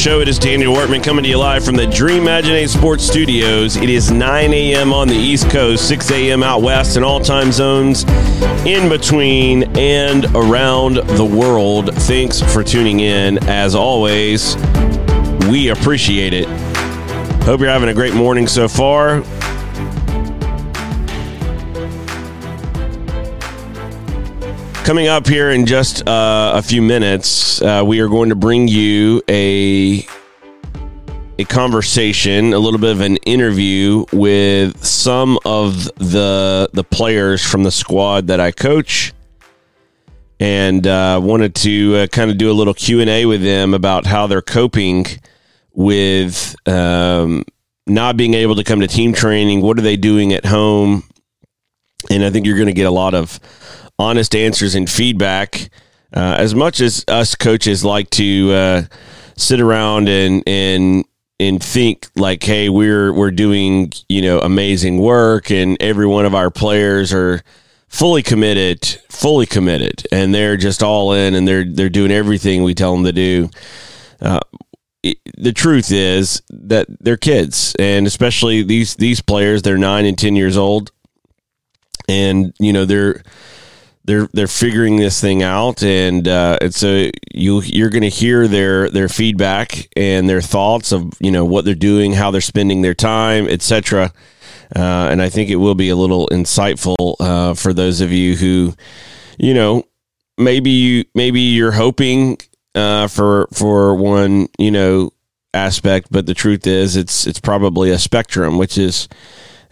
show. It is Daniel Workman coming to you live from the Dream Imaginate Sports Studios. It is 9 a.m. on the East Coast, 6 a.m. out west, and all time zones in between and around the world. Thanks for tuning in. As always, we appreciate it. Hope you're having a great morning so far. Coming up here in just uh, a few minutes, uh, we are going to bring you a a conversation, a little bit of an interview with some of the the players from the squad that I coach, and uh, wanted to uh, kind of do a little Q and A with them about how they're coping with um, not being able to come to team training. What are they doing at home? And I think you're going to get a lot of honest answers and feedback. Uh, as much as us coaches like to uh, sit around and and and think like, hey, we're we're doing you know amazing work, and every one of our players are fully committed, fully committed, and they're just all in, and they're they're doing everything we tell them to do. Uh, the truth is that they're kids, and especially these these players, they're nine and ten years old, and you know they're they're they're figuring this thing out, and uh, it's a you you're going to hear their their feedback and their thoughts of you know what they're doing, how they're spending their time, etc. Uh, and I think it will be a little insightful uh, for those of you who, you know, maybe you maybe you're hoping uh, for for one you know aspect, but the truth is it's it's probably a spectrum, which is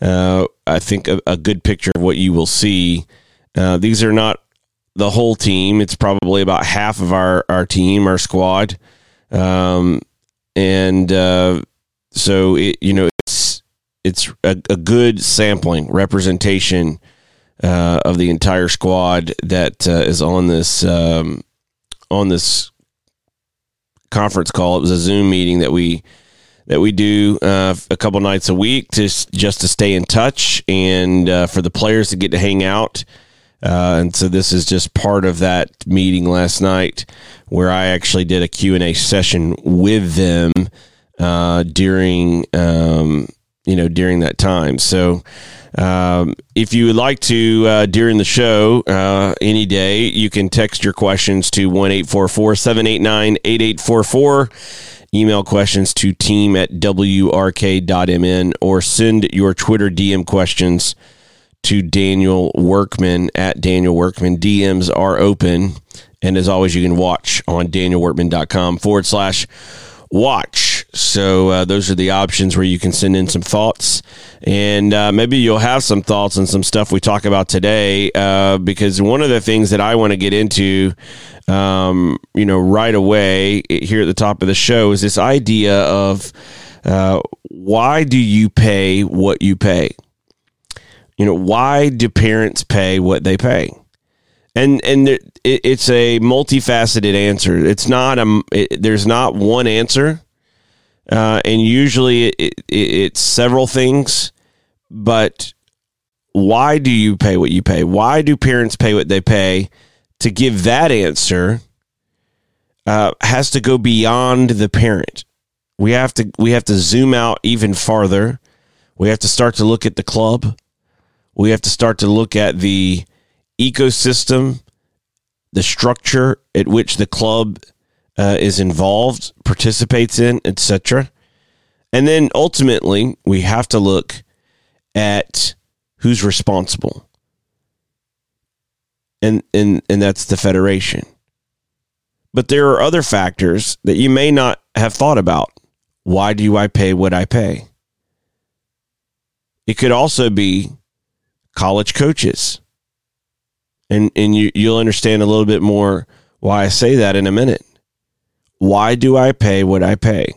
uh, I think a, a good picture of what you will see uh, these are not the whole team. It's probably about half of our, our team, our squad. Um, and uh, so, it, you know, it's, it's a, a good sampling representation uh, of the entire squad that uh, is on this um, on this conference call. It was a Zoom meeting that we that we do uh, a couple nights a week to just to stay in touch and uh, for the players to get to hang out uh, and so this is just part of that meeting last night where I actually did a Q&A session with them uh, during um, you know during that time. So um, if you would like to uh, during the show uh, any day, you can text your questions to one 789 8844 Email questions to team at wrk.mn or send your Twitter DM questions to Daniel Workman at Daniel Workman. DMs are open. And as always, you can watch on danielworkman.com forward slash watch. So uh, those are the options where you can send in some thoughts. And uh, maybe you'll have some thoughts on some stuff we talk about today. Uh, because one of the things that I want to get into, um, you know, right away here at the top of the show is this idea of uh, why do you pay what you pay? You know, why do parents pay what they pay? And and it, it's a multifaceted answer. It's not a it, there's not one answer, uh, and usually it, it's several things. But why do you pay what you pay? Why do parents pay what they pay? To give that answer uh, has to go beyond the parent. We have to we have to zoom out even farther. We have to start to look at the club we have to start to look at the ecosystem, the structure at which the club uh, is involved, participates in, etc. And then ultimately, we have to look at who's responsible. And, and, and that's the federation. But there are other factors that you may not have thought about. Why do I pay what I pay? It could also be college coaches. And and you you'll understand a little bit more why I say that in a minute. Why do I pay what I pay?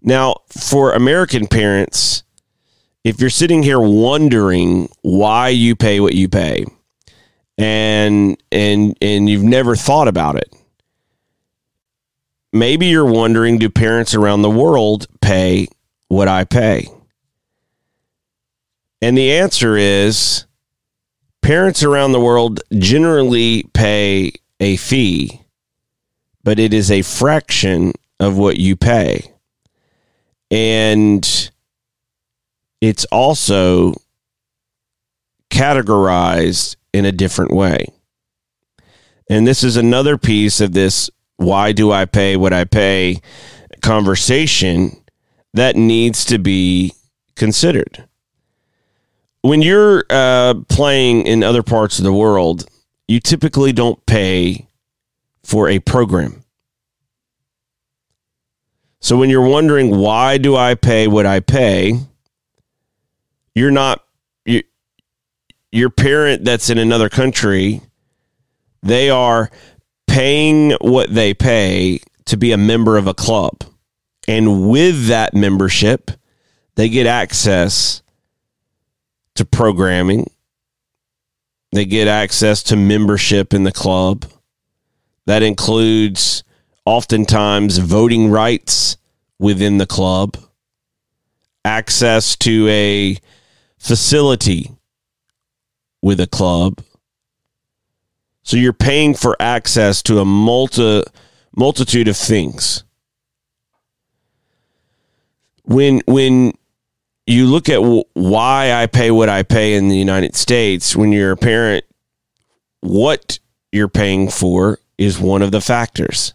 Now, for American parents, if you're sitting here wondering why you pay what you pay and and and you've never thought about it, maybe you're wondering do parents around the world pay what I pay? And the answer is parents around the world generally pay a fee, but it is a fraction of what you pay. And it's also categorized in a different way. And this is another piece of this why do I pay what I pay conversation that needs to be considered. When you're uh, playing in other parts of the world, you typically don't pay for a program. So when you're wondering why do I pay what I pay, you're not you, your parent that's in another country, they are paying what they pay to be a member of a club. And with that membership, they get access to programming. They get access to membership in the club. That includes oftentimes voting rights within the club, access to a facility with a club. So you're paying for access to a multi, multitude of things. When when you look at why I pay what I pay in the United States, when you're a parent, what you're paying for is one of the factors.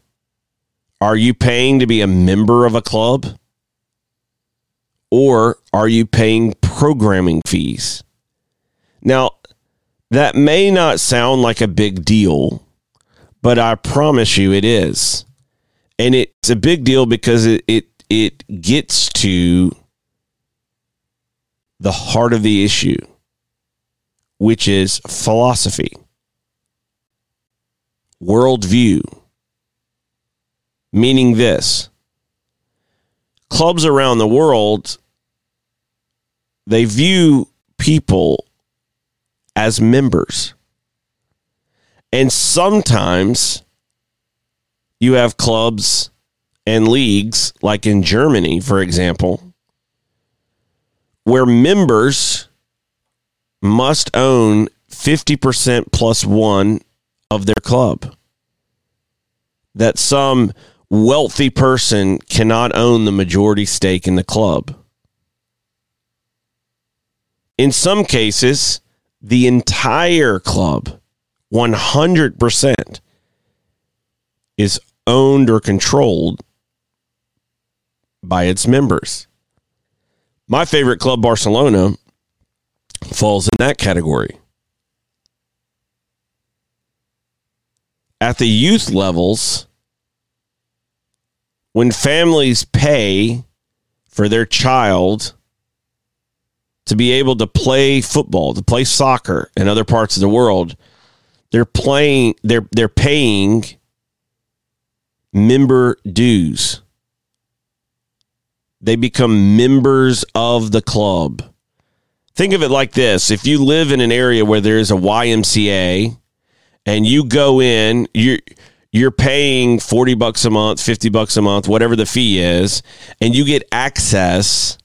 Are you paying to be a member of a club? Or are you paying programming fees? Now, that may not sound like a big deal, but I promise you it is. And it's a big deal because it, it, it gets to the heart of the issue, which is philosophy, worldview meaning this. Clubs around the world they view people as members. And sometimes you have clubs and leagues like in Germany for example where members must own 50% plus 1 of their club that some wealthy person cannot own the majority stake in the club. In some cases, the entire club, 100%, is owned or controlled by its members. My favorite club, Barcelona, falls in that category. At the youth levels, when families pay for their child to be able to play football, to play soccer in other parts of the world, they're playing they're they're paying member dues. They become members of the club. Think of it like this. If you live in an area where there is a YMCA and you go in, you're you're paying 40 bucks a month, 50 bucks a month, whatever the fee is, and you get access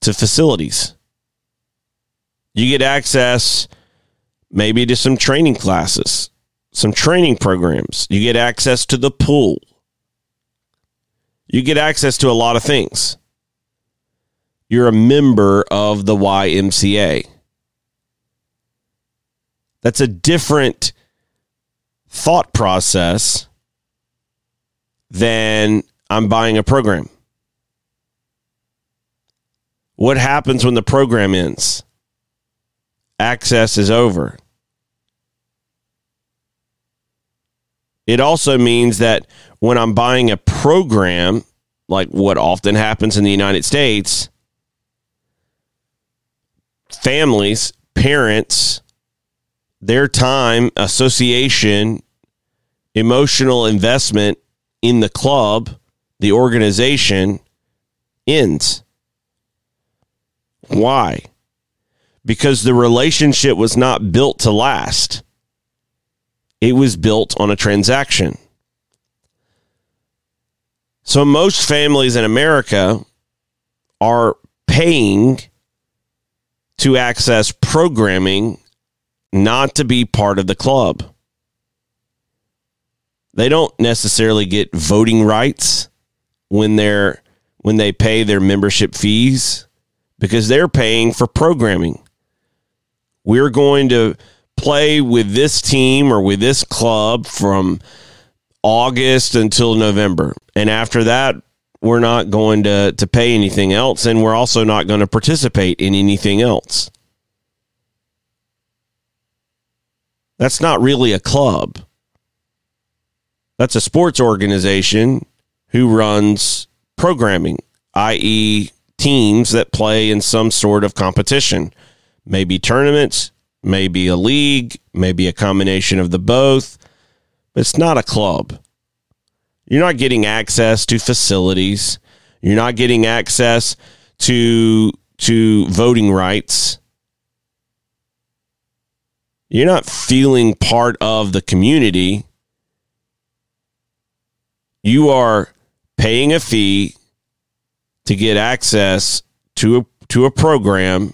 to facilities. You get access maybe to some training classes, some training programs. You get access to the pool. You get access to a lot of things. You're a member of the YMCA. That's a different thought process than I'm buying a program. What happens when the program ends? Access is over. It also means that when I'm buying a program, like what often happens in the United States, families, parents, their time, association, emotional investment in the club, the organization ends. Why? Because the relationship was not built to last. It was built on a transaction. So most families in America are paying to access programming not to be part of the club. They don't necessarily get voting rights when they're when they pay their membership fees because they're paying for programming. We're going to play with this team or with this club from August until November. And after that, we're not going to, to pay anything else. And we're also not going to participate in anything else. That's not really a club. That's a sports organization who runs programming, i.e., teams that play in some sort of competition, maybe tournaments, maybe a league, maybe a combination of the both. It's not a club. You're not getting access to facilities. You're not getting access to to voting rights. You're not feeling part of the community. You are paying a fee to get access to a, to a program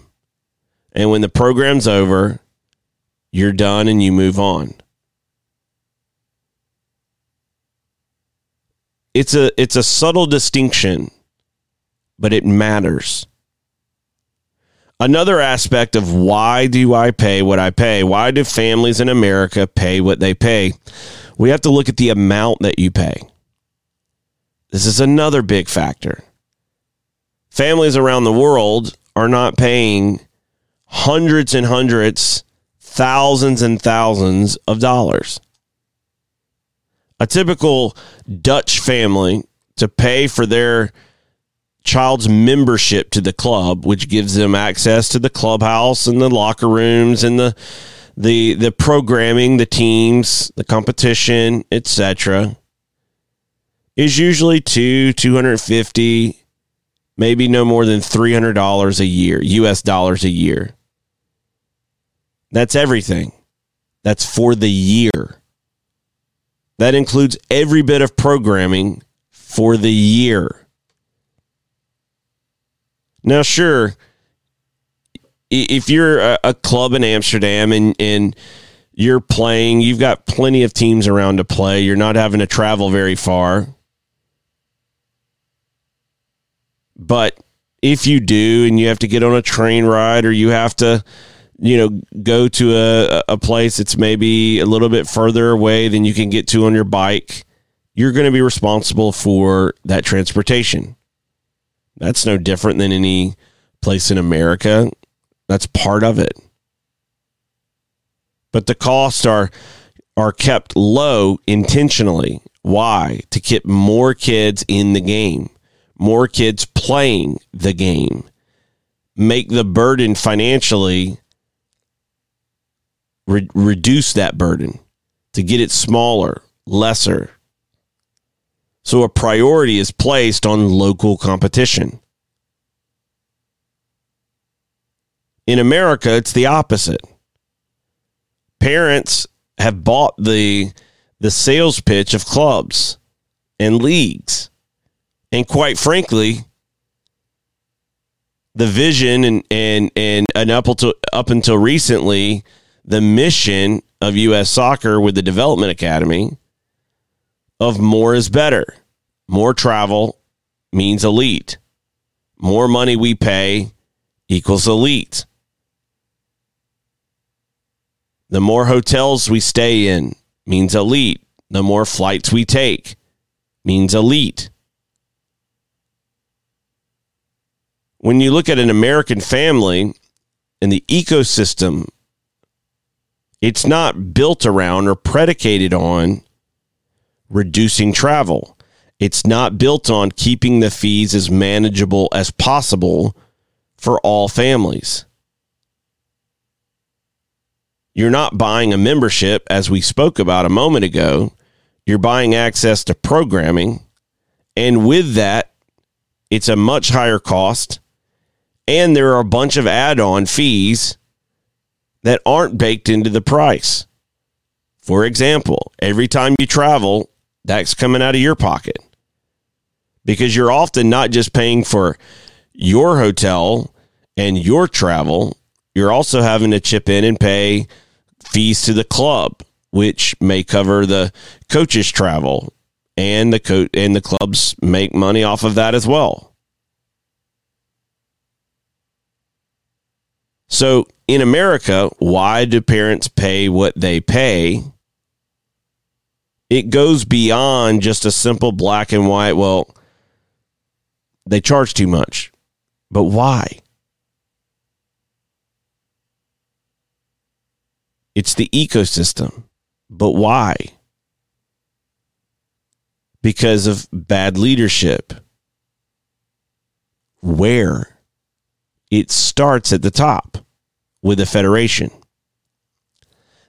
and when the program's over, you're done and you move on. It's a it's a subtle distinction, but it matters. Another aspect of why do I pay what I pay? Why do families in America pay what they pay? We have to look at the amount that you pay. This is another big factor. Families around the world are not paying hundreds and hundreds, thousands and thousands of dollars. A typical Dutch family to pay for their child's membership to the club, which gives them access to the clubhouse and the locker rooms and the the the programming, the teams, the competition, etc. is usually two, 250, maybe no more than $300 a year, US dollars a year. That's everything. That's for the year. That includes every bit of programming for the year. Now, sure, if you're a, club in Amsterdam and, and you're playing, you've got plenty of teams around to play, you're not having to travel very far. But if you do and you have to get on a train ride or you have to you know go to a, a place that's maybe a little bit further away than you can get to on your bike you're going to be responsible for that transportation. That's no different than any place in america. That's part of it. But the costs are are kept low intentionally. Why? To keep more kids in the game more kids playing the game. Make the burden financially re- reduce that burden, to get it smaller, lesser. So a priority is placed on local competition. In America, it's the opposite. Parents have bought the the sales pitch of clubs and leagues. And quite frankly, the vision and and and, up until up until recently, the mission of U.S. soccer with the Development Academy of more is better. More travel means elite. More money we pay equals elite. The more hotels we stay in means elite. The more flights we take means elite. When you look at an American family and the ecosystem it's not built around or predicated on reducing travel. It's not built on keeping the fees as manageable as possible for all families. You're not buying a membership, as we spoke about a moment ago. You're buying access to programming. And with that, it's a much higher cost. And there are a bunch of add on fees that aren't baked into the price. For example, every time you travel, that's coming out of your pocket because you're often not just paying for your hotel and your travel, you're also having to chip in and pay fees to the club, which may cover the coaches' travel, and the co- and the clubs make money off of that as well. So in America, why do parents pay what they pay? It goes beyond just a simple black and white, well, they charge too much. But why? It's the ecosystem. But why? Because of bad leadership. Where? It starts at the top with the federation.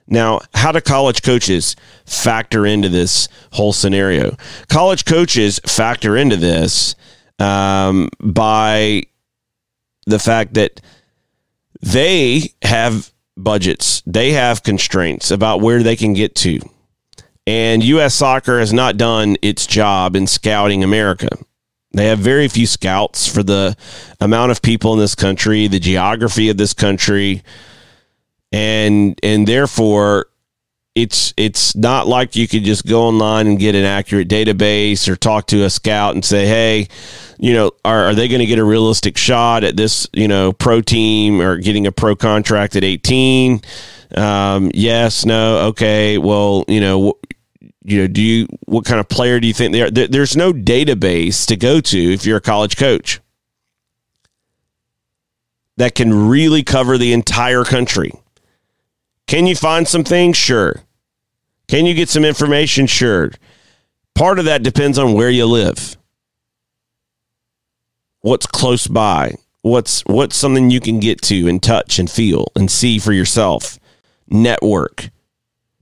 Now, how do college coaches factor into this whole scenario? College coaches factor into this um, by the fact that they have budgets, they have constraints about where they can get to. And U.S. soccer has not done its job in scouting America. They have very few scouts for the amount of people in this country, the geography of this country, and and therefore it's it's not like you could just go online and get an accurate database or talk to a scout and say, hey, you know, are, are they going to get a realistic shot at this, you know, pro team or getting a pro contract at 18? Um, yes, no, okay. Well, you know, you know, do you what kind of player do you think they are? There, there's no database to go to if you're a college coach that can really cover the entire country. Can you find some things? Sure. Can you get some information? Sure. Part of that depends on where you live. What's close by? What's what's something you can get to and touch and feel and see for yourself? Network.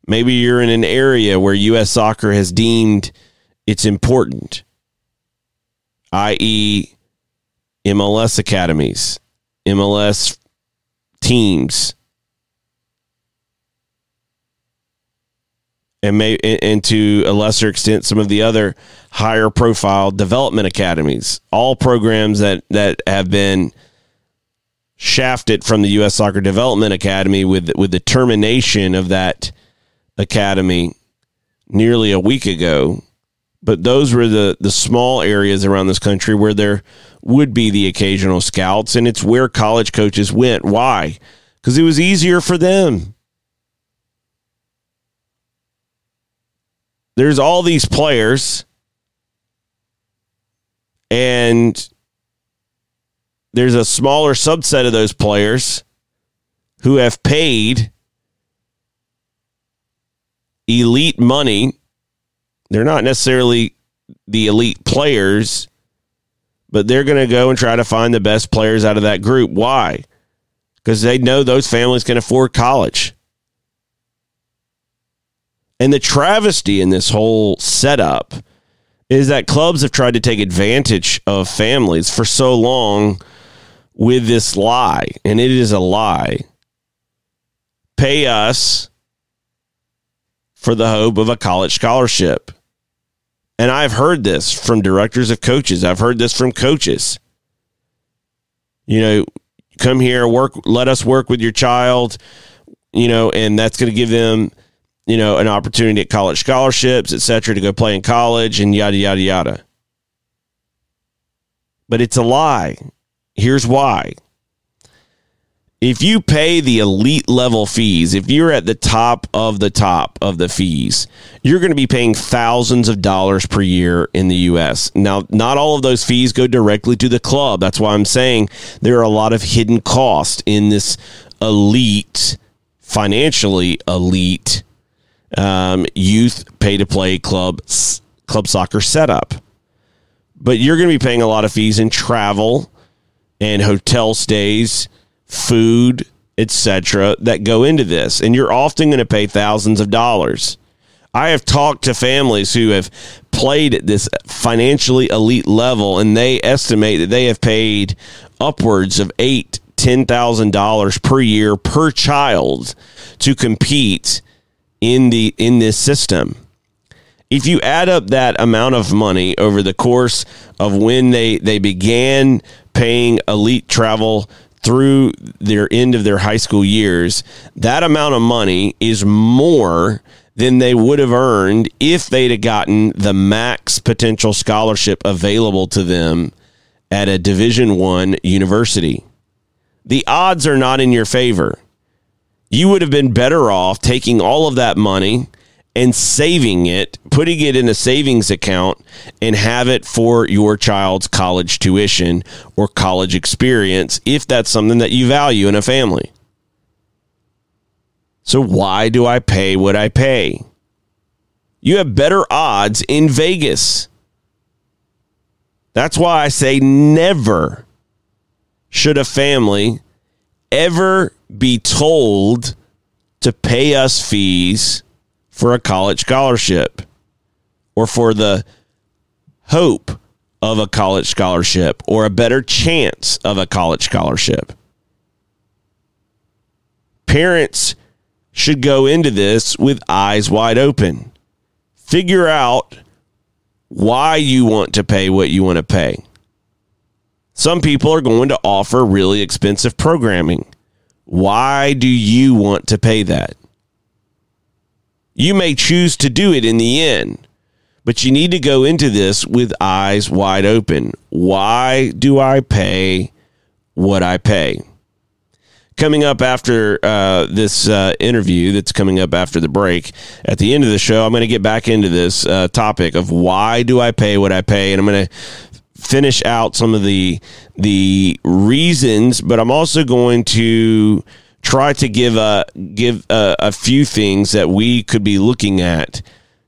Maybe you're in an area where US soccer has deemed it's important, i.e., MLS academies, MLS teams, and may and to a lesser extent some of the other higher profile development academies all programs that that have been shafted from the US Soccer Development Academy with with the termination of that academy nearly a week ago but those were the the small areas around this country where there would be the occasional scouts and it's where college coaches went. Why? Because it was easier for them. There's all these players and there's a smaller subset of those players who have paid elite money. They're not necessarily the elite players, but they're going to go and try to find the best players out of that group. Why? Because they know those families can afford college. And the travesty in this whole setup is that clubs have tried to take advantage of families for so long with this lie, and it is a lie. Pay us for the hope of a college scholarship. And I've heard this from directors of coaches. I've heard this from coaches. You know, come here, work, let us work with your child, you know, and that's going to give them you know, an opportunity at college scholarships, et cetera, to go play in college and yada, yada, yada. But it's a lie. Here's why. If you pay the elite level fees, if you're at the top of the top of the fees, you're going to be paying thousands of dollars per year in the U.S. Now, not all of those fees go directly to the club. That's why I'm saying there are a lot of hidden costs in this elite, financially elite um, youth pay to play club club soccer setup. But you're going to be paying a lot of fees in travel and hotel stays, food, etc. that go into this, and you're often going to pay thousands of dollars. I have talked to families who have played at this financially elite level, and they estimate that they have paid upwards of eight, ten thousand dollars per year per child to compete in the in this system. If you add up that amount of money over the course of when they they began paying elite travel through their end of their high school years, that amount of money is more than they would have earned if they'd have gotten the max potential scholarship available to them at a division 1 university. The odds are not in your favor. You would have been better off taking all of that money and saving it, putting it in a savings account, and have it for your child's college tuition or college experience if that's something that you value in a family. So, why do I pay what I pay? You have better odds in Vegas. That's why I say never should a family ever be told to pay us fees for a college scholarship or for the hope of a college scholarship or a better chance of a college scholarship. Parents should go into this with eyes wide open. Figure out why you want to pay what you want to pay. Some people are going to offer really expensive programming. Why do you want to pay that? You may choose to do it in the end, but you need to go into this with eyes wide open. Why do I pay what I pay? Coming up after uh, this uh, interview, that's coming up after the break, at the end of the show, I'm going to get back into this uh, topic of why do I pay what I pay, and I'm going to finish out some of the the reasons, but I'm also going to try to give a give a, a few things that we could be looking at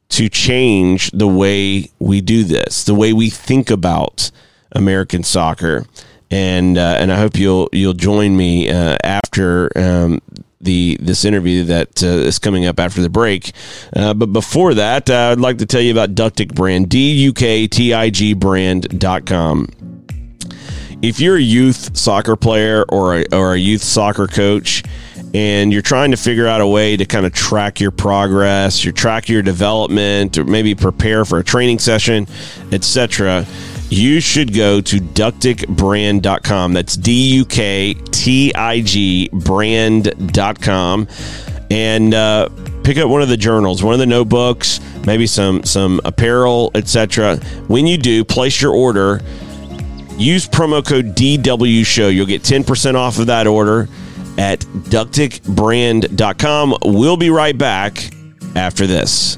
to change the way we do this, the way we think about American soccer, and uh, and I hope you'll you'll join me uh, after um, the this interview that uh, is coming up after the break. Uh, but before that, uh, I'd like to tell you about Duktig Brand, D U K T I G brand.com. If you're a youth soccer player or a, or a youth soccer coach, and you're trying to figure out a way to kind of track your progress, you track your development, or maybe prepare for a training session, etc., you should go to duktigbrand.com. That's D U K T I G brand.com and uh, pick up one of the journals, one of the notebooks, maybe some some apparel, etc. When you do, place your order. Use promo code DW Show. You'll get 10% off of that order at duktigbrand.com. We'll be right back after this.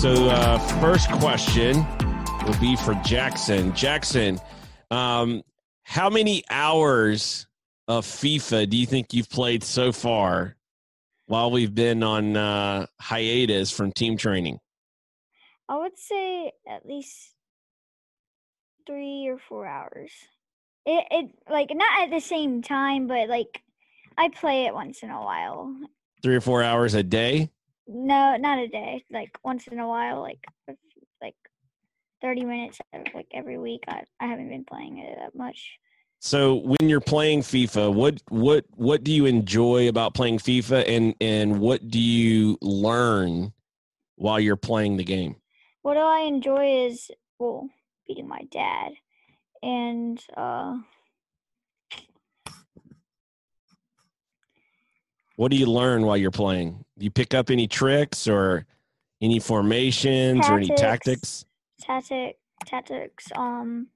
So, uh, first question will be for Jackson. Jackson, um, how many hours of FIFA do you think you've played so far while we've been on uh, hiatus from team training? I would say at least three or four hours. It it like not at the same time, but like I play it once in a while. Three or four hours a day? No, not a day. Like once in a while, like like thirty minutes like every week. I I haven't been playing it that much. So when you're playing FIFA, what what what do you enjoy about playing FIFA, and and what do you learn while you're playing the game? What do I enjoy is well beating my dad, and uh, what do you learn while you're playing? Do you pick up any tricks or any formations tactics, or any tactics? Tactic, tactics, um,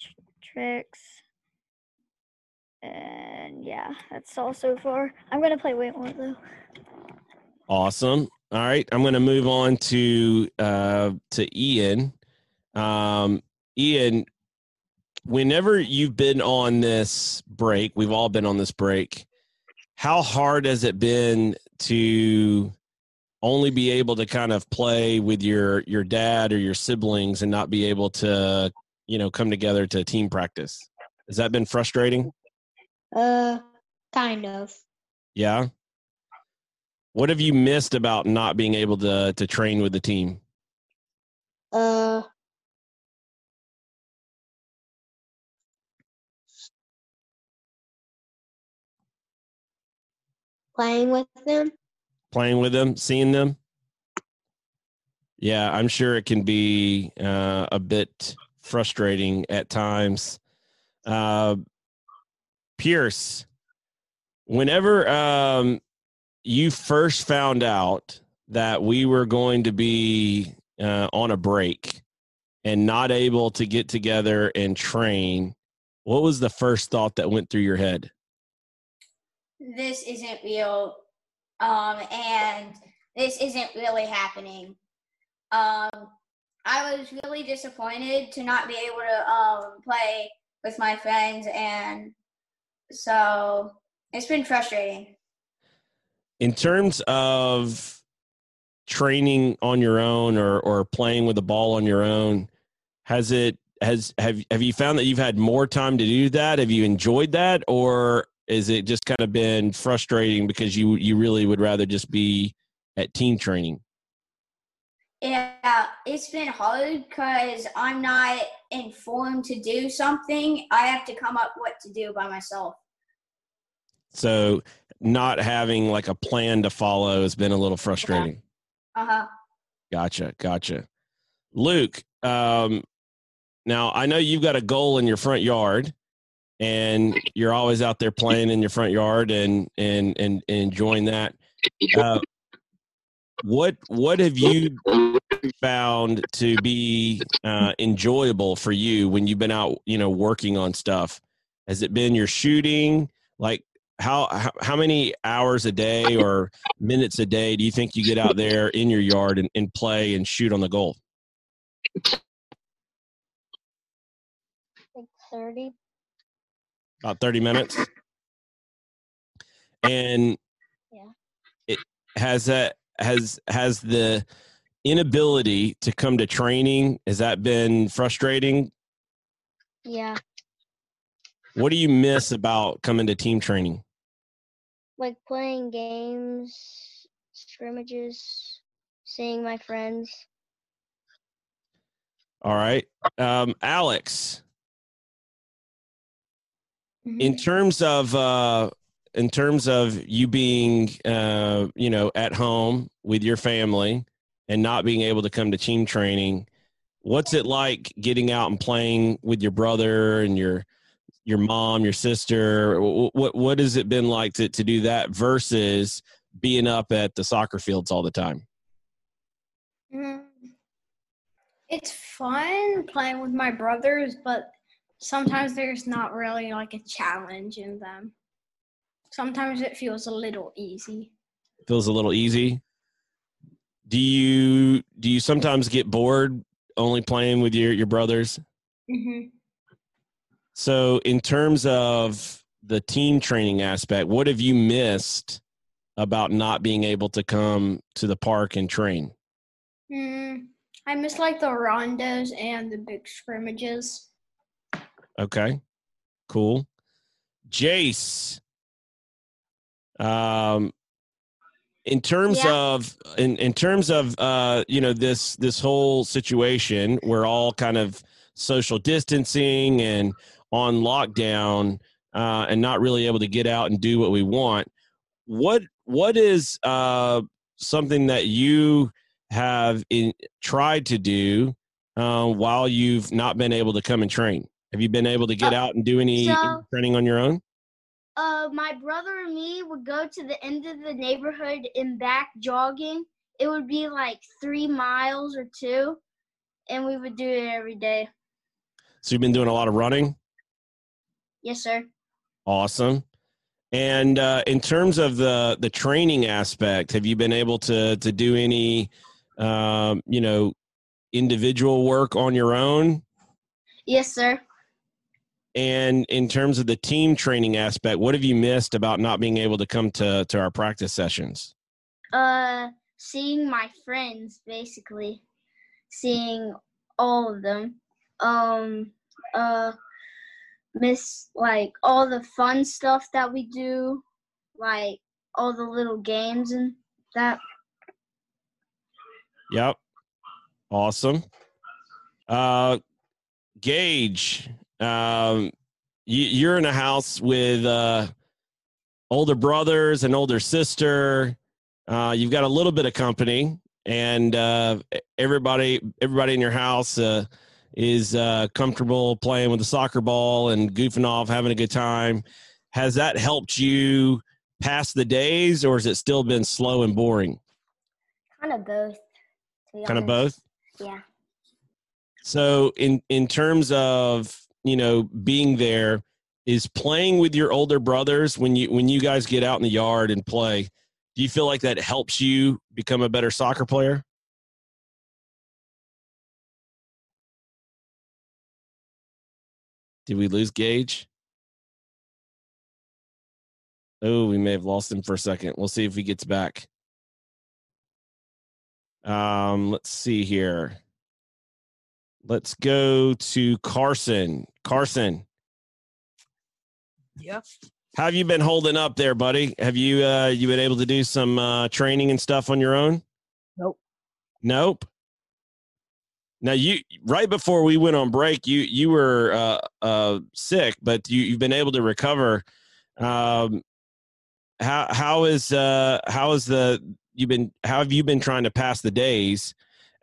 tr- tricks and yeah, that's all so far. I'm gonna play way more though. Awesome. All right, I'm gonna move on to uh, to Ian. Um, Ian, whenever you've been on this break, we've all been on this break. How hard has it been to only be able to kind of play with your your dad or your siblings and not be able to, you know, come together to team practice? Has that been frustrating? Uh, kind of. Yeah. What have you missed about not being able to to train with the team? Uh, playing with them. Playing with them, seeing them. Yeah, I'm sure it can be uh, a bit frustrating at times. Uh, Pierce, whenever um, you first found out that we were going to be uh, on a break and not able to get together and train, what was the first thought that went through your head? This isn't real, um, and this isn't really happening. Um, I was really disappointed to not be able to um, play with my friends and so it's been frustrating. In terms of training on your own or, or playing with the ball on your own, has it has have have you found that you've had more time to do that? Have you enjoyed that, or is it just kind of been frustrating because you you really would rather just be at team training? Yeah, it's been hard because I'm not informed to do something. I have to come up what to do by myself. So not having like a plan to follow has been a little frustrating. Uh huh. Gotcha, gotcha. Luke, um, now I know you've got a goal in your front yard, and you're always out there playing in your front yard and and and, and enjoying that. Uh, what what have you found to be uh, enjoyable for you when you've been out you know working on stuff? Has it been your shooting? Like how, how how many hours a day or minutes a day do you think you get out there in your yard and, and play and shoot on the goal? Like 30 about 30 minutes. And yeah. it has that has has the inability to come to training. Has that been frustrating? Yeah. What do you miss about coming to team training? Like playing games scrimmages seeing my friends. All right. Um alex Mm-hmm. in terms of uh in terms of you being uh, you know at home with your family and not being able to come to team training what's it like getting out and playing with your brother and your your mom your sister? What what has it been like to, to do that versus being up at the soccer fields all the time? Mm, it's fun playing with my brothers but sometimes there's not really like a challenge in them sometimes it feels a little easy. Feels a little easy. Do you do you sometimes get bored only playing with your your brothers? hmm So, in terms of the team training aspect, what have you missed about not being able to come to the park and train? Mm, I miss like the rondos and the big scrimmages. Okay, cool. Jace, um, in terms Yeah. of in in terms of uh, you know this this whole situation, we're all kind of social distancing and on lockdown uh, and not really able to get out and do what we want. What what is uh, something that you have in, tried to do uh, while you've not been able to come and train? Have you been able to get Uh, out and do any so- training on your own? Uh, my brother and me would go to the end of the neighborhood and back jogging. It would be like three miles or two, and we would do it every day. So you've been doing a lot of running. Yes, sir. Awesome. And uh, in terms of the the training aspect, have you been able to to do any, um, you know, individual work on your own? Yes, sir. And in terms of the team training aspect, what have you missed about not being able to come to to our practice sessions? Uh, seeing my friends, basically, seeing all of them. Um, uh, miss like all the fun stuff that we do, like all the little games and that. Yep. Awesome. Uh, Gage, um, you, you're in a house with uh, older brothers and older sister. Uh, you've got a little bit of company, and uh, everybody everybody in your house uh, is uh, comfortable playing with a soccer ball and goofing off, having a good time. Has that helped you pass the days, or has it still been slow and boring? Kind of both. Kind of both. Yeah. So in in terms of you know being there, is playing with your older brothers when you when you guys get out in the yard and play. Do you feel like that helps you become a better soccer player? Did we lose Gage? Oh, we may have lost him for a second. We'll see if he gets back. Um, let's see here. Let's go to Carson. Carson, Yeah. how have you been holding up there, buddy? Have you uh you been able to do some uh training and stuff on your own? Nope. Nope. Now you right before we went on break, you you were uh uh sick, but you you've been able to recover. Um how how is uh how is the you've been how have you been trying to pass the days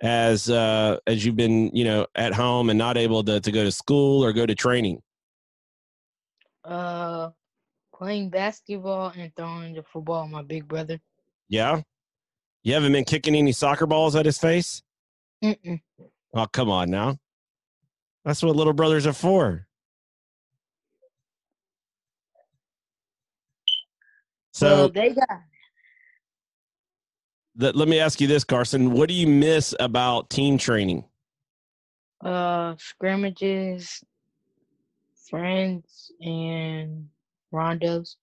as uh as you've been, you know, at home and not able to to go to school or go to training? Uh, playing basketball and throwing the football. My big brother. Yeah. You haven't been kicking any soccer balls at his face? Mm-mm. Oh, come on now. That's what little brothers are for. So Well, they got th- let me ask you this, Carson. What do you miss about team training? uh scrimmages, friends, and rondos.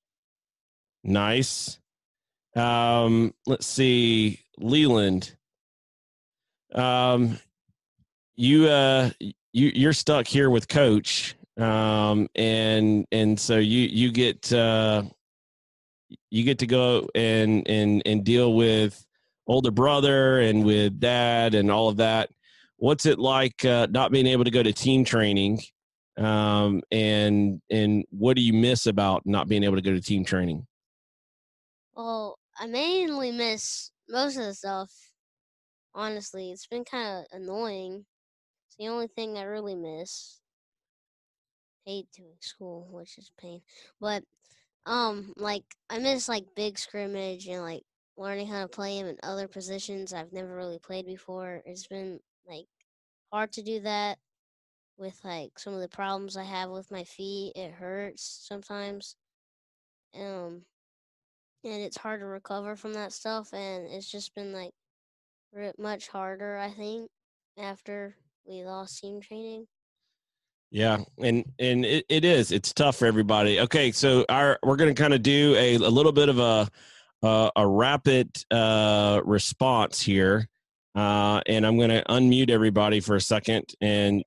Nice. Um, let's see, Leland. Um, you uh, you you're stuck here with Coach, um, and and so you you get uh, you get to go and and and deal with older brother and with dad and all of that. What's it like uh, not being able to go to team training? Um, and and what do you miss about not being able to go to team training? Well, I mainly miss most of the stuff. Honestly, it's been kind of annoying. It's the only thing I really miss. Hate doing school, which is pain. But um, like I miss like big scrimmage and like learning how to play him in other positions I've never really played before. It's been like hard to do that with like some of the problems I have with my feet. It hurts sometimes. Um and it's hard to recover from that stuff and it's just been like much harder, I think, after we lost team training. Yeah, and and it, it is. It's tough for everybody. Okay, so our we're going to kind of do a, a little bit of a uh, a rapid uh, response here, uh, and I'm going to unmute everybody for a second. And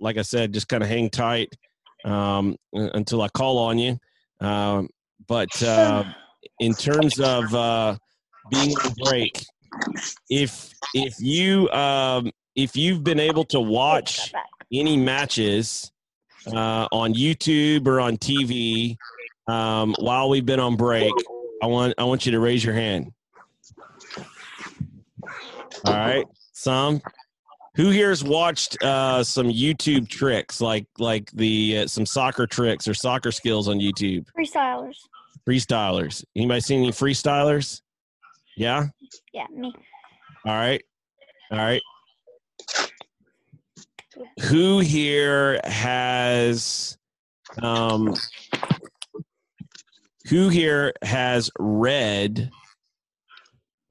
like I said, just kind of hang tight um, until I call on you. Um, but uh, in terms of uh, being on break, if if you um, if you've been able to watch any matches uh, on YouTube or on TV um, while we've been on break, I want I want you to raise your hand. All right, some. Who here's watched uh, some YouTube tricks like like the uh, some soccer tricks or soccer skills on YouTube? Freestylers. Freestylers. Anybody seen any freestylers? Yeah. Yeah, me. All right. All right. Who here has um who here has read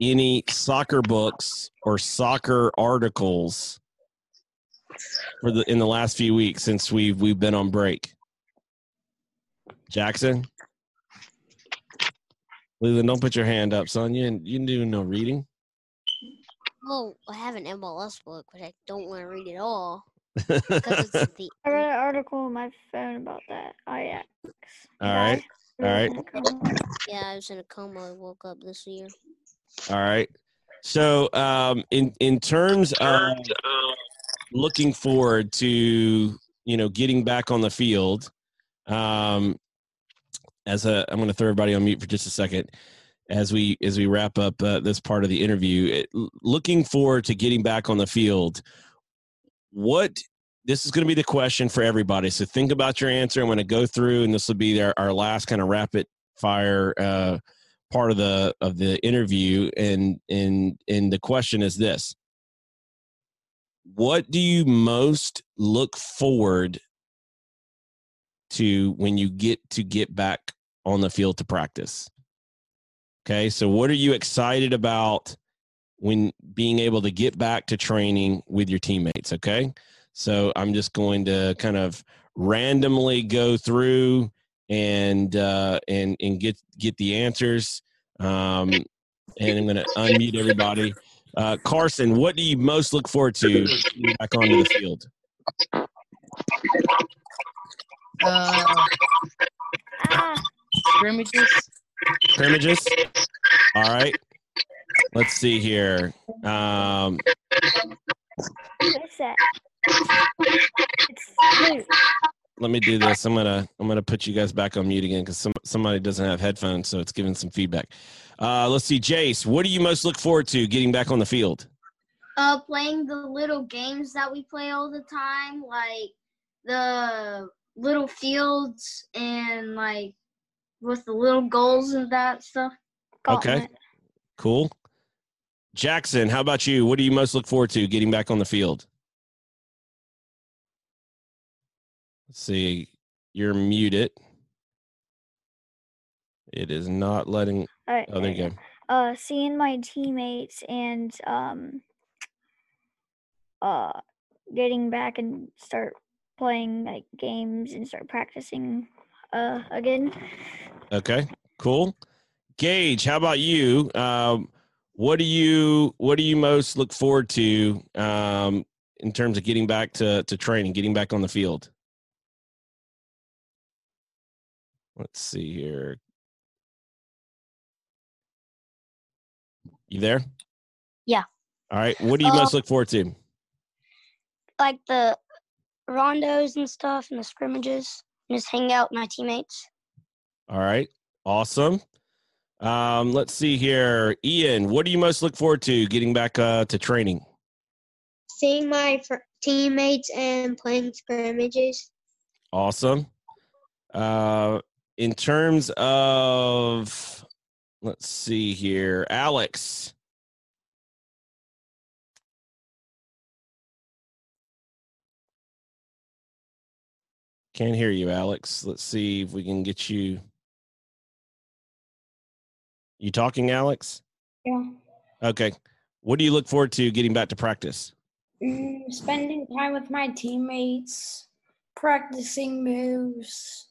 any soccer books or soccer articles for the in the last few weeks since we've we've been on break? Jackson? Leland, don't put your hand up, son. You you do no reading. Well, I have an MLS book, but I don't want to read it all because it's the I read an article on my phone about that. Ajax. All right. All right. who was in a coma. yeah. I was in a coma. I woke up this year. All right. So, um, in in terms of looking forward to you know getting back on the field, um, as a I'm going to throw everybody on mute for just a second as we as we wrap up uh, this part of the interview. It, looking forward to getting back on the field. What this is going to be the question for everybody. So think about your answer. I'm going to go through, and this will be our, our last kind of rapid fire uh, part of the of the interview. And and and the question is this: What do you most look forward to when you get to get back on the field to practice? Okay, so what are you excited about when being able to get back to training with your teammates? Okay, so I'm just going to kind of randomly go through and uh, and and get get the answers. Um, and I'm going to unmute everybody. Uh, Carson, what do you most look forward to back onto the field? Uh, Ah, scrimmages. Scrimmages. All right. Let's see here. Um, what is that? It's Luke. let me do this. I'm gonna I'm gonna put you guys back on mute again because some somebody doesn't have headphones, so it's giving some feedback. Uh, let's see, Jace. What do you most look forward to getting back on the field? Uh, playing the little games that we play all the time, like the little fields and like with the little goals and that stuff. Okay. Gauntlet. Cool. Jackson, how about you? What do you most look forward to getting back on the field? Let's see. You're muted. It is not letting. All right, Oh, there you go. Uh, seeing my teammates and um, uh, getting back and start playing like games and start practicing uh again. Okay, cool. Gage, how about you? Um, what do you what do you most look forward to um, in terms of getting back to to training, getting back on the field? Let's see here. You there? Yeah. All right. What do you Uh, most look forward to? like the rondos and stuff and the scrimmages and just hang out with my teammates. All right. Awesome. Um, let's see here. Ian, what do you most look forward to getting back uh, to training? Seeing my fr- teammates and playing scrimmages. Awesome. Uh, in terms of, let's see here, Alex. Can't hear you, Alex. Let's see if we can get you. You talking, Alex? Yeah. Okay. What do you look forward to getting back to practice? Mm, spending time with my teammates, practicing moves,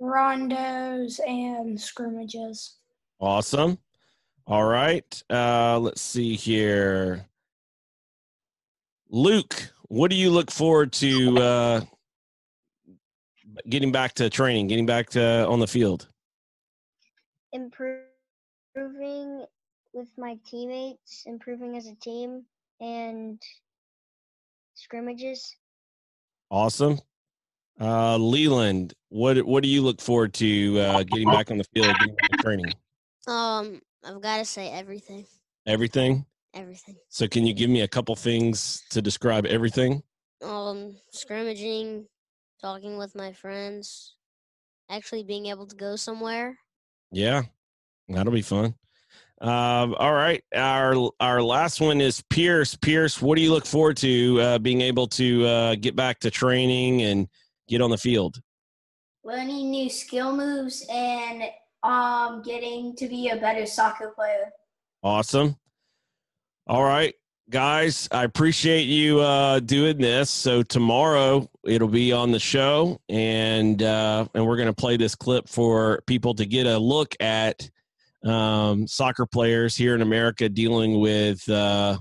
rondos, and scrimmages. Awesome. All right. Uh, let's see here. Luke, what do you look forward to uh, getting back to training, getting back to on the field? Improving with my teammates, improving as a team, and scrimmages. Awesome. Uh, Leland, what what do you look forward to uh, getting back on the field, getting back to training? Um, I've got to say everything. Everything. Everything. So, can you give me a couple things to describe everything? Um, scrimmaging, talking with my friends, actually being able to go somewhere. Yeah, that'll be fun. Um, all right, our our last one is Pierce. Pierce, what do you look forward to uh, being able to uh, get back to training and get on the field? Learning new skill moves and um getting to be a better soccer player. Awesome. All right, guys, I appreciate you uh, doing this. So tomorrow it'll be on the show, and uh, and we're gonna play this clip for people to get a look at um, soccer players here in America dealing with uh,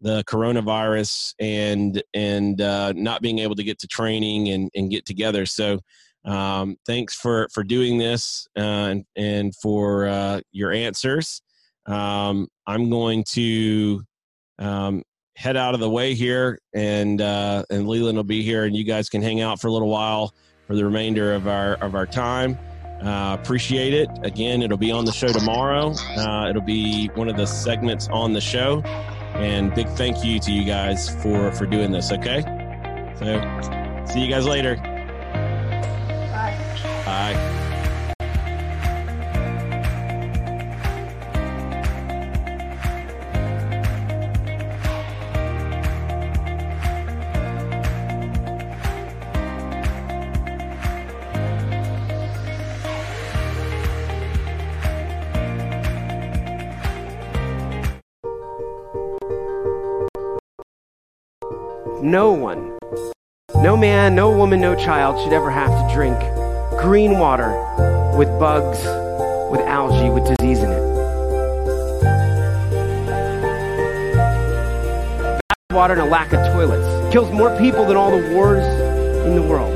the coronavirus and and uh, not being able to get to training and, and get together. So um, thanks for for doing this uh, and and for uh, your answers. Um, I'm going to um, head out of the way here, and uh, and Leland will be here, and you guys can hang out for a little while for the remainder of our of our time. Uh, appreciate it. Again, it'll be on the show tomorrow. Uh, it'll be one of the segments on the show. And big thank you to you guys for for doing this. Okay. So, see you guys later. Bye. Bye. No one, no man, no woman, no child should ever have to drink green water with bugs, with algae, with disease in it. Bad water and a lack of toilets kills more people than all the wars in the world.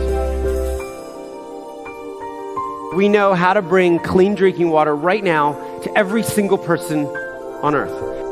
We know how to bring clean drinking water right now to every single person on earth.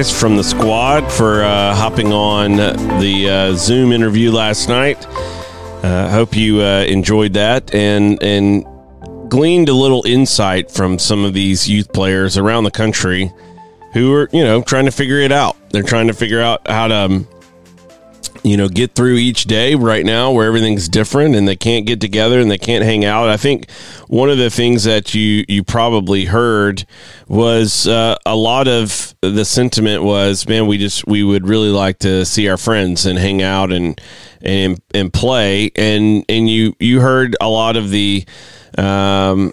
Guys from the squad for uh, hopping on the uh, Zoom interview last night. I hope you uh, enjoyed that and and gleaned a little insight from some of these youth players around the country who are you know trying to figure it out. They're trying to figure out how to. Um, you know, get through each day right now where everything's different and they can't get together and they can't hang out. I think one of the things that you you probably heard was uh, a lot of the sentiment was, man, we just we would really like to see our friends and hang out and and and play and and you you heard a lot of the um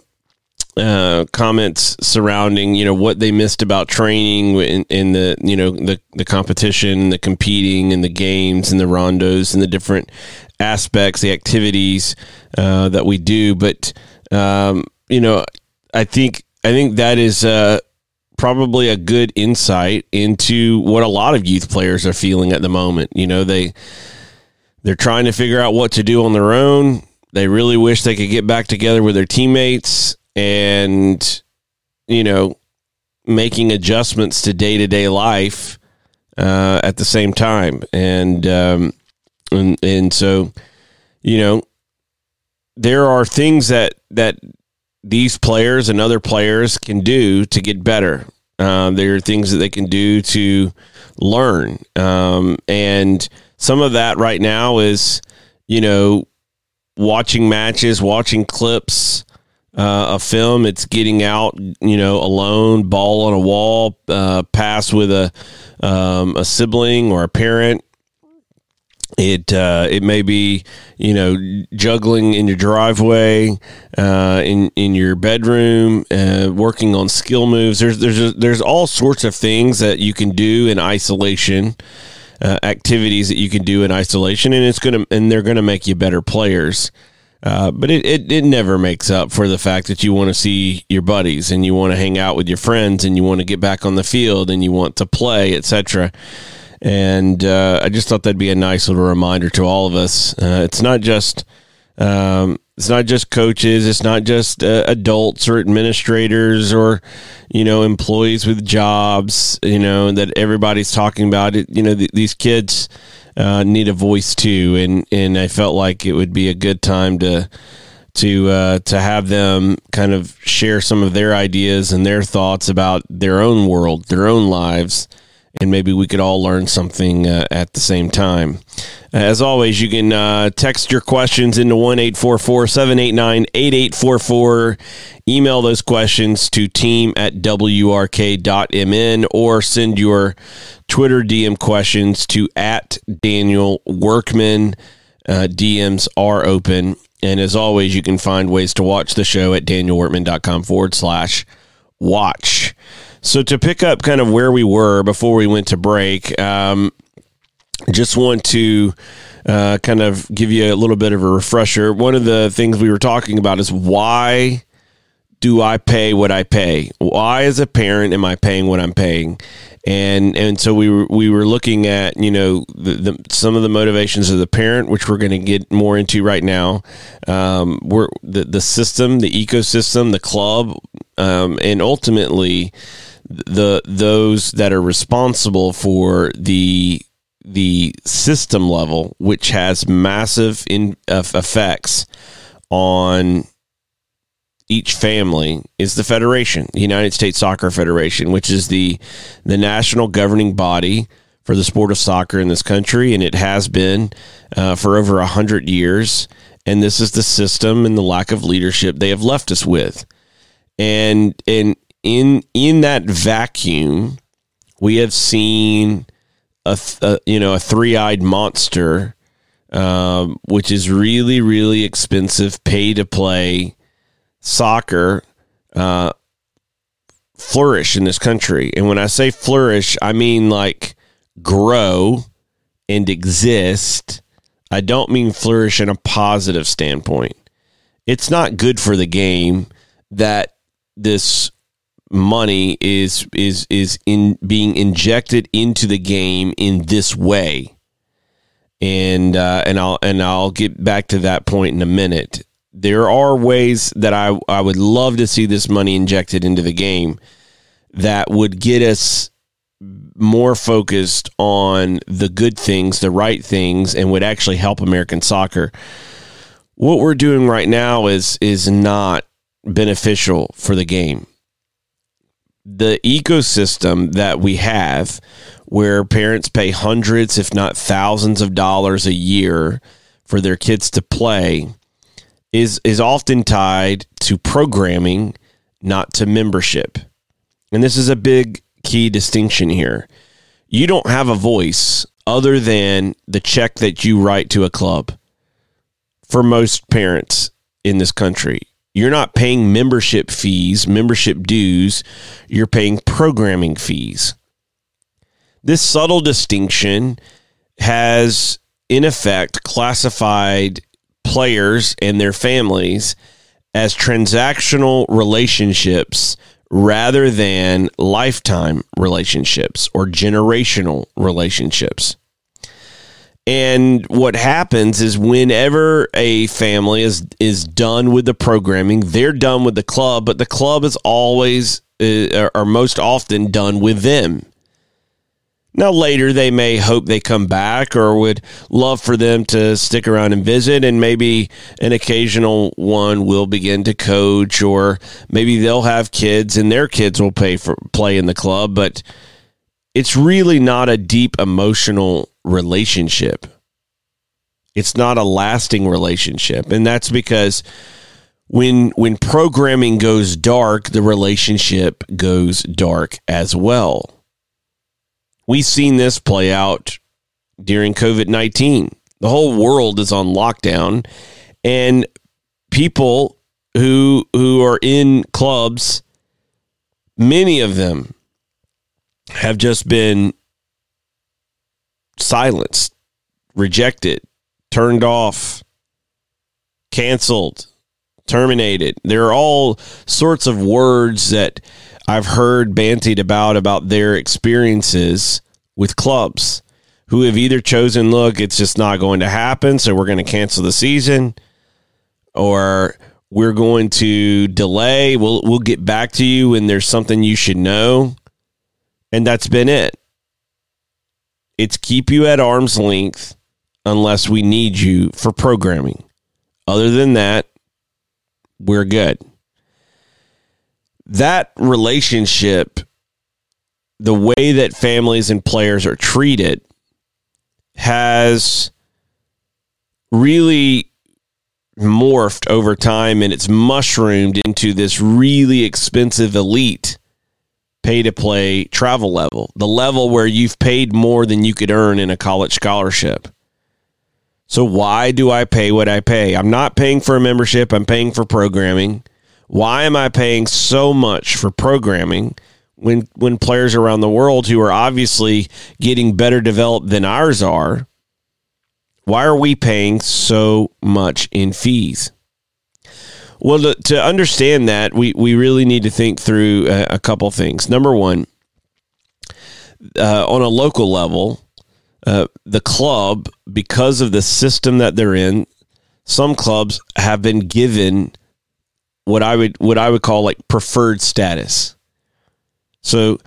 uh, comments surrounding you know what they missed about training in, in the you know the the competition, the competing, and the games and the rondos and the different aspects, the activities uh, that we do. But um, you know, I think I think that is uh, probably a good insight into what a lot of youth players are feeling at the moment. You know, they they're trying to figure out what to do on their own. They really wish they could get back together with their teammates and you know making adjustments to day to day life uh, at the same time, and um, and and so you know there are things that that these players and other players can do to get better. Um, there are things that they can do to learn, um, and some of that right now is you know watching matches, watching clips uh, of film. It's getting out, you know, alone, ball on a wall, uh, pass with a um, a sibling or a parent. It uh, it may be you know juggling in your driveway, uh, in in your bedroom, uh, working on skill moves. There's there's there's all sorts of things that you can do in isolation. Uh, activities that you can do in isolation, and it's gonna and they're gonna make you better players. Uh, but it, it, it never makes up for the fact that you want to see your buddies and you want to hang out with your friends and you want to get back on the field and you want to play, etc. And uh, I just thought that'd be a nice little reminder to all of us. Uh, it's not just um, it's not just coaches. It's not just uh, adults or administrators or you know employees with jobs. You know that everybody's talking about it. You know th- these kids uh, need a voice too, and and I felt like it would be a good time to to uh, to have them kind of share some of their ideas and their thoughts about their own world, their own lives, and maybe we could all learn something uh, at the same time. As always, you can uh, text your questions into 1 789 8844. Email those questions to team at wrk.mn or send your Twitter DM questions to at Daniel Workman. Uh, DMs are open. And as always, you can find ways to watch the show at danielworkman.com forward slash watch. So to pick up kind of where we were before we went to break, um, just want to uh, kind of give you a little bit of a refresher. One of the things we were talking about is why do I pay what I pay? Why, as a parent, am I paying what I'm paying? And and so we were we were looking at you know the, the some of the motivations of the parent, which we're going to get more into right now. Um, we're the the system, the ecosystem, the club, um, and ultimately the those that are responsible for the the system level, which has massive in, uh, effects on each family is the federation, the United States Soccer Federation, which is the the national governing body for the sport of soccer in this country, and it has been uh, for over a hundred years. And this is the system and the lack of leadership they have left us with. And and in in that vacuum, we have seen a, a you know a three eyed monster, um, which is really really expensive, pay to play soccer uh, flourish in this country. And when I say flourish, I mean like grow and exist. I don't mean flourish in a positive standpoint. It's not good for the game that this money is is is in being injected into the game in this way. And uh, and I'll and I'll get back to that point in a minute there are ways that I, I would love to see this money injected into the game that would get us more focused on the good things, the right things, and would actually help American soccer. What we're doing right now is is not beneficial for the game. The ecosystem that we have, where parents pay hundreds, if not thousands of dollars a year for their kids to play, is is often tied to programming, not to membership. And this is a big key distinction here. You don't have a voice other than the check that you write to a club. For most parents in this country, You're not paying membership fees, membership dues, you're paying programming fees. This subtle distinction has, in effect, classified players and their families as transactional relationships rather than lifetime relationships or generational relationships. And what happens is whenever a family is is done with the programming, they're done with the club, but the club is always uh, or most often done with them. Now, later they may hope they come back or would love for them to stick around and visit, and maybe an occasional one will begin to coach, or maybe they'll have kids and their kids will pay for play in the club. But it's really not a deep emotional relationship. It's not a lasting relationship, and that's because when when programming goes dark, the relationship goes dark as well. We've seen this play out during COVID 19. The whole world is on lockdown, and people who who are in clubs, many of them have just been silenced, rejected, turned off, canceled, terminated. There are all sorts of words that I've heard bantied about about their experiences with clubs who have either chosen, look, it's just not going to happen, so we're going to cancel the season, or we're going to delay. We'll we'll get back to you when there's something you should know. And that's been it. It's keep you at arm's length unless we need you for programming. Other than that, we're good. That relationship, the way that families and players are treated, has really morphed over time and it's mushroomed into this really expensive elite pay to play travel level, the level where you've paid more than you could earn in a college scholarship. So, why do I pay what I pay? I'm not paying for a membership, I'm paying for programming. Why am I paying so much for programming when, when players around the world who are obviously getting better developed than ours are? Why are we paying so much in fees? Well, to, to understand that, we, we really need to think through a, a couple things. Number one, uh, on a local level, uh, the club, because of the system that they're in, some clubs have been given what I would what I would call like preferred status. So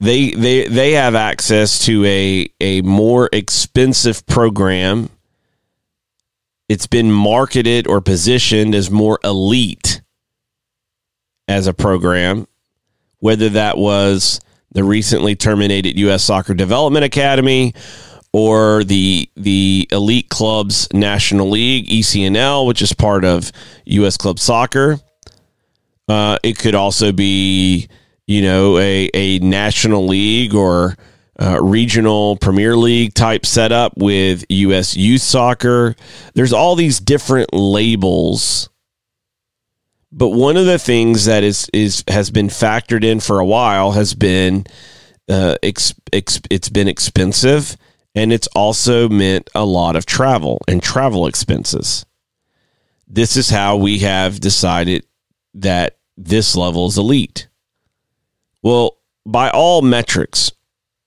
they they they have access to a a more expensive program. It's been marketed or positioned as more elite as a program, whether that was the recently terminated U.S. Soccer Development Academy or the the Elite Clubs National League ECNL, which is part of U.S. Club Soccer. Uh, it could also be, you know, a a national league or uh, regional Premier League type setup with U.S. Youth Soccer. There's all these different labels. But one of the things that is is has been factored in for a while has been uh, ex, ex, it's been expensive and it's also meant a lot of travel and travel expenses. This is how we have decided that this level is elite. Well, by all metrics,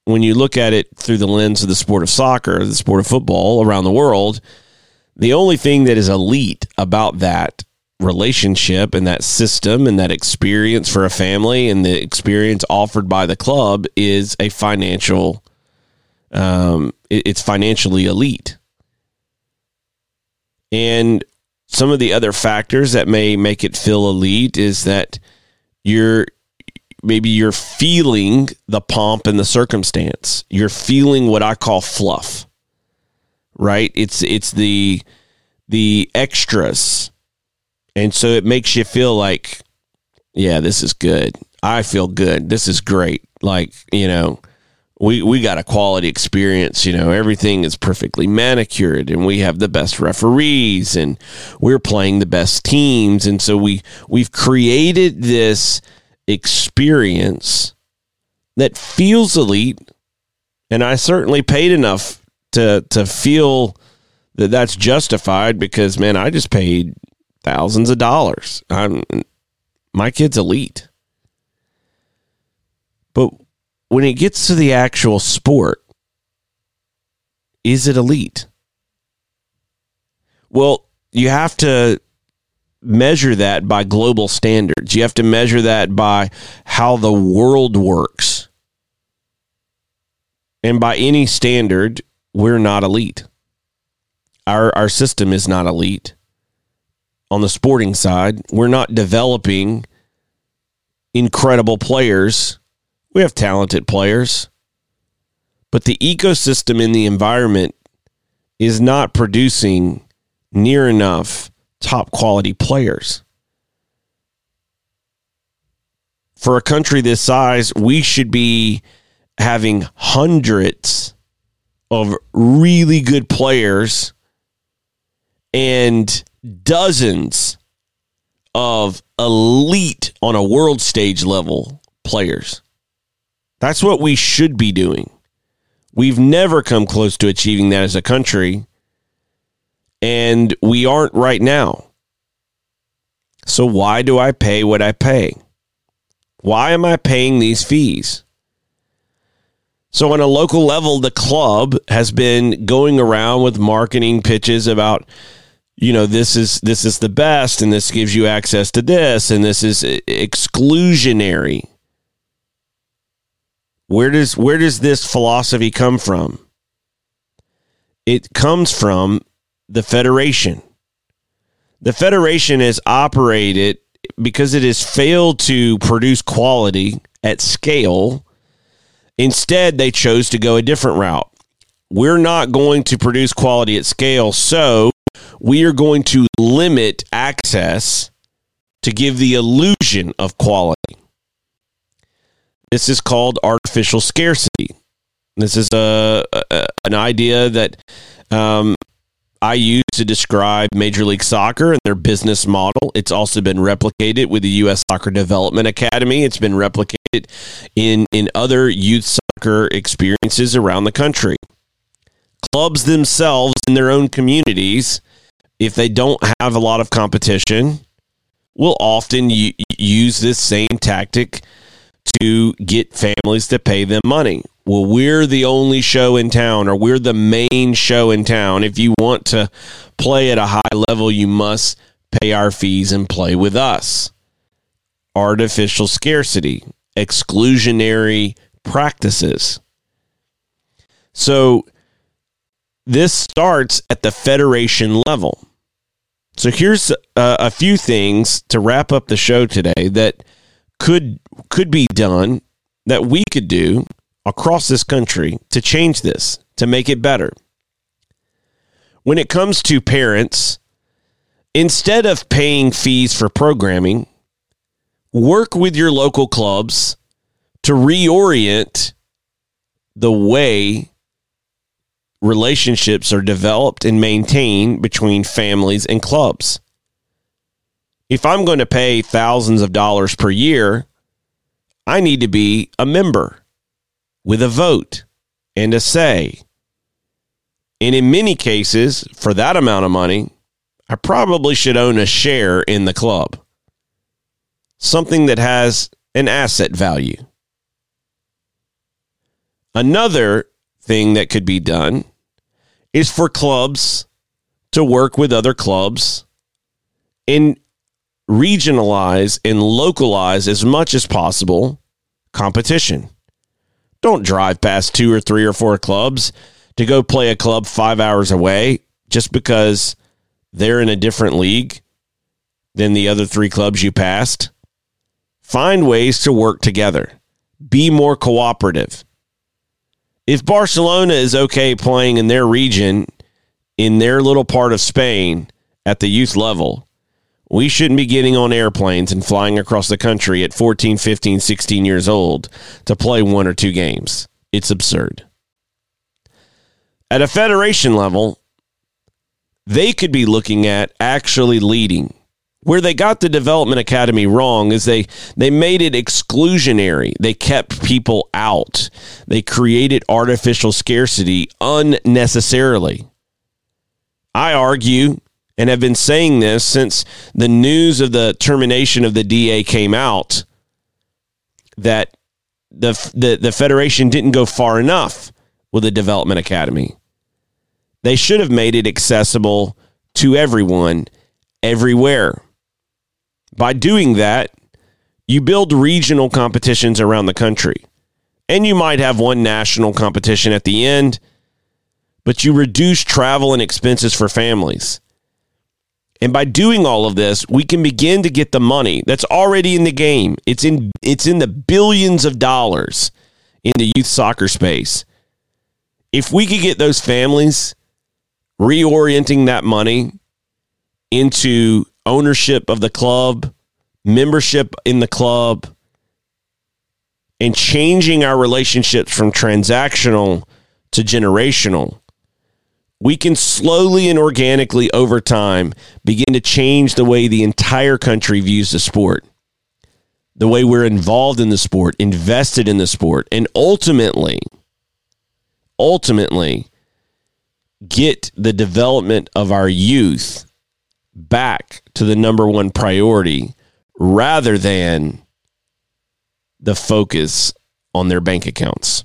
when you look at it through the lens of the sport of soccer, the sport of football around the world, the only thing that is elite about that relationship and that system and that experience for a family and the experience offered by the club is a financial um, it, it's financially elite. And some of the other factors that may make it feel elite is that you're maybe you're feeling the pomp and the circumstance. You're feeling what I call fluff. Right? It's it's the the extras. And so it makes you feel like yeah, this is good. I feel good. This is great. Like, you know, we we got a quality experience. You know, everything is perfectly manicured, and we have the best referees, and we're playing the best teams, and so we we've created this experience that feels elite, and I certainly paid enough to to feel that that's justified because man, I just paid thousands of dollars. I'm my kid's elite. But when it gets to the actual sport, is it elite? Well, you have to measure that by global standards. You have to measure that by how the world works. And by any standard, we're not elite. Our our system is not elite. On the sporting side, we're not developing incredible players we have talented players, but the ecosystem in the environment is not producing near enough top quality players. For a country this size, we should be having hundreds of really good players and dozens of elite on a world stage level players. That's what we should be doing. We've never come close to achieving that as a country, and we aren't right now. So, why do I pay what I pay? Why am I paying these fees? So, on a local level, the club has been going around with marketing pitches about, you know, this is this is the best, and this gives you access to this, and this is exclusionary. Where does where does this philosophy come from? It comes from the Federation. The Federation has operated because it has failed to produce quality at scale. Instead, they chose to go a different route. We're not going to produce quality at scale, so we are going to limit access to give the illusion of quality. This is called artificial scarcity. This is a, a an idea that um, I use to describe Major League Soccer and their business model. It's also been replicated with the U.S. Soccer Development Academy. It's been replicated in in other youth soccer experiences around the country. Clubs themselves in their own communities, if they don't have a lot of competition, will often use this same tactic to get families to pay them money. Well, we're the only show in town, or we're the main show in town. If you want to play at a high level, you must pay our fees and play with us. Artificial scarcity, exclusionary practices. So, this starts at the federation level. So, here's a, a few things to wrap up the show today that could could be done that we could do across this country to change this, to make it better. When it comes to parents, instead of paying fees for programming, work with your local clubs to reorient the way relationships are developed and maintained between families and clubs. If I'm going to pay thousands of dollars per year I need to be a member with a vote and a say. And in many cases, for that amount of money, I probably should own a share in the club. Something that has an asset value. Another thing that could be done is for clubs to work with other clubs and regionalize and localize as much as possible competition. Don't drive past two or three or four clubs to go play a club five hours away just because they're in a different league than the other three clubs you passed. Find ways to work together, be more cooperative. If Barcelona is okay playing in their region, in their little part of Spain at the youth level, we shouldn't be getting on airplanes and flying across the country at 14, 15, 16 years old to play one or two games. It's absurd. At a federation level, they could be looking at actually leading. Where they got the development academy wrong is they they made it exclusionary. They kept people out. They created artificial scarcity unnecessarily. I argue and have been saying this since the news of the termination of the DA came out that the the, the federation didn't go far enough with the development academy. They should have made it accessible to everyone everywhere. By doing that, you build regional competitions around the country. And you might have one national competition at the end, but you reduce travel and expenses for families. And by doing all of this, we can begin to get the money that's already in the game. It's in it's in the billions of dollars in the youth soccer space. If we could get those families reorienting that money into ownership of the club, membership in the club, and changing our relationships from transactional to generational, we can slowly and organically over time begin to change the way the entire country views the sport, the way we're involved in the sport, invested in the sport, and ultimately, ultimately, get the development of our youth back to the number one priority rather than the focus on their bank accounts.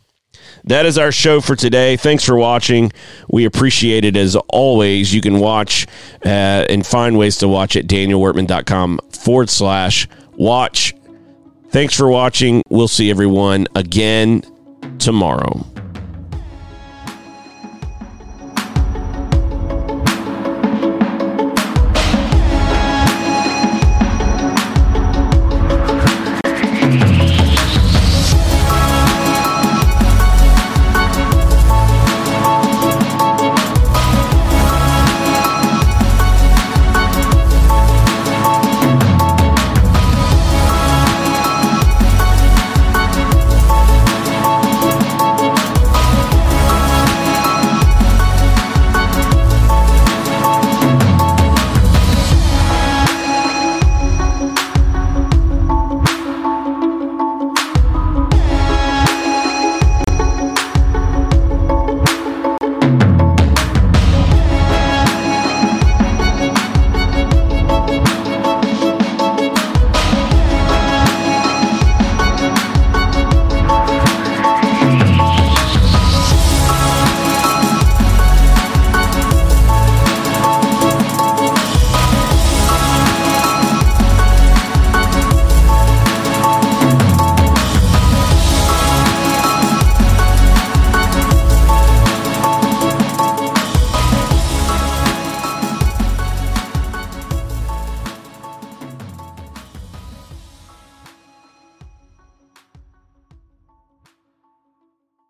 That is our show for today. Thanks for watching. We appreciate it as always. You can watch uh, and find ways to watch at danielworkman.com forward slash watch. Thanks for watching. We'll see everyone again tomorrow.